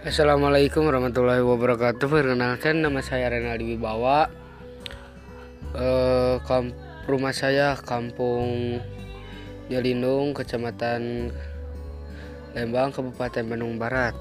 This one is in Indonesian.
Assalamualaikum warahmatullahi wabarakatuh. Perkenalkan nama saya Renaldi Wibawa. Eh, kamp, rumah saya Kampung Jelindung, Kecamatan Lembang, Kabupaten Bandung Barat.